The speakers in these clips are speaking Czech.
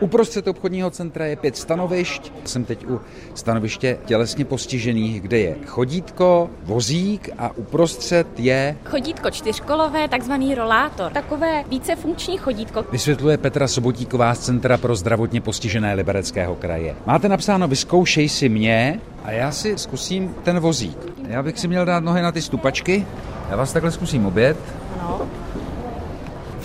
Uprostřed obchodního centra je pět stanovišť. Jsem teď u stanoviště tělesně postižených, kde je chodítko, vozík a uprostřed je... Chodítko čtyřkolové, takzvaný rolátor. Takové vícefunkční chodítko. Vysvětluje Petra Sobotíková z Centra pro zdravotně postižené Libereckého kraje. Máte napsáno, vyzkoušej si mě a já si zkusím ten vozík. Já bych si měl dát nohy na ty stupačky. Já vás takhle zkusím obět.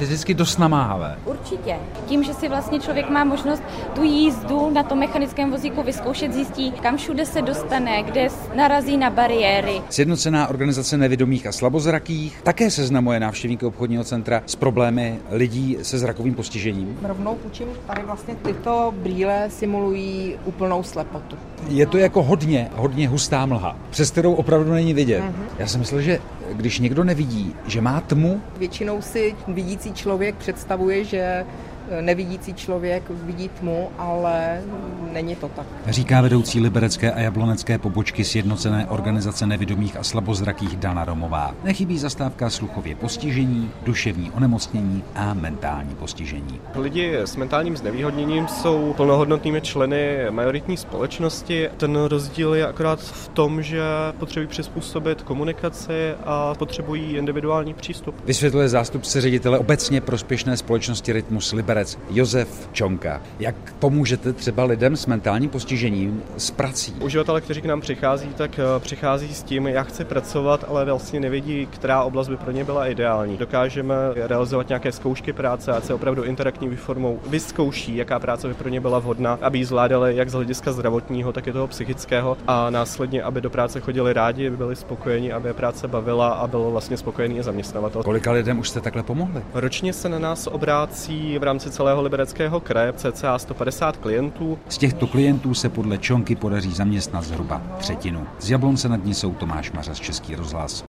Fyzicky dost namáhavé. Určitě. Tím, že si vlastně člověk má možnost tu jízdu na tom mechanickém vozíku vyzkoušet, zjistí, kam všude se dostane, kde narazí na bariéry. Sjednocená organizace nevidomých a slabozrakých také seznamuje návštěvníky obchodního centra s problémy lidí se zrakovým postižením. Rovnou učím, tady vlastně tyto brýle simulují úplnou slepotu. Je to jako hodně, hodně hustá mlha, přes kterou opravdu není vidět. Mm-hmm. Já si myslel, že když někdo nevidí, že má tmu. Většinou si vidící člověk představuje, že nevidící člověk vidí tmu, ale není to tak. Říká vedoucí liberecké a jablonecké pobočky sjednocené organizace nevidomých a slabozrakých Dana Romová. Nechybí zastávka sluchově postižení, duševní onemocnění a mentální postižení. Lidi s mentálním znevýhodněním jsou plnohodnotnými členy majoritní společnosti. Ten rozdíl je akorát v tom, že potřebují přizpůsobit komunikaci a potřebují individuální přístup. Vysvětluje zástupce ředitele obecně prospěšné společnosti Rytmus Liberec Liberec Josef Čonka. Jak pomůžete třeba lidem s mentálním postižením s prací? Uživatelé, kteří k nám přichází, tak eh, přichází s tím, jak chci pracovat, ale vlastně nevědí, která oblast by pro ně byla ideální. Dokážeme realizovat nějaké zkoušky práce a se opravdu interaktivní formou vyzkouší, jaká práce by pro ně byla vhodná, aby ji zvládali jak z hlediska zdravotního, tak i toho psychického a následně, aby do práce chodili rádi, aby byli spokojeni, aby je práce bavila a byl vlastně spokojený i zaměstnavatel. Kolika lidem už jste takhle pomohli? Ročně se na nás obrácí v rámci rámci celého libereckého kraje cca 150 klientů. Z těchto klientů se podle Čonky podaří zaměstnat zhruba třetinu. Z Jablonce nad ní jsou Tomáš Mařas, Český rozhlas.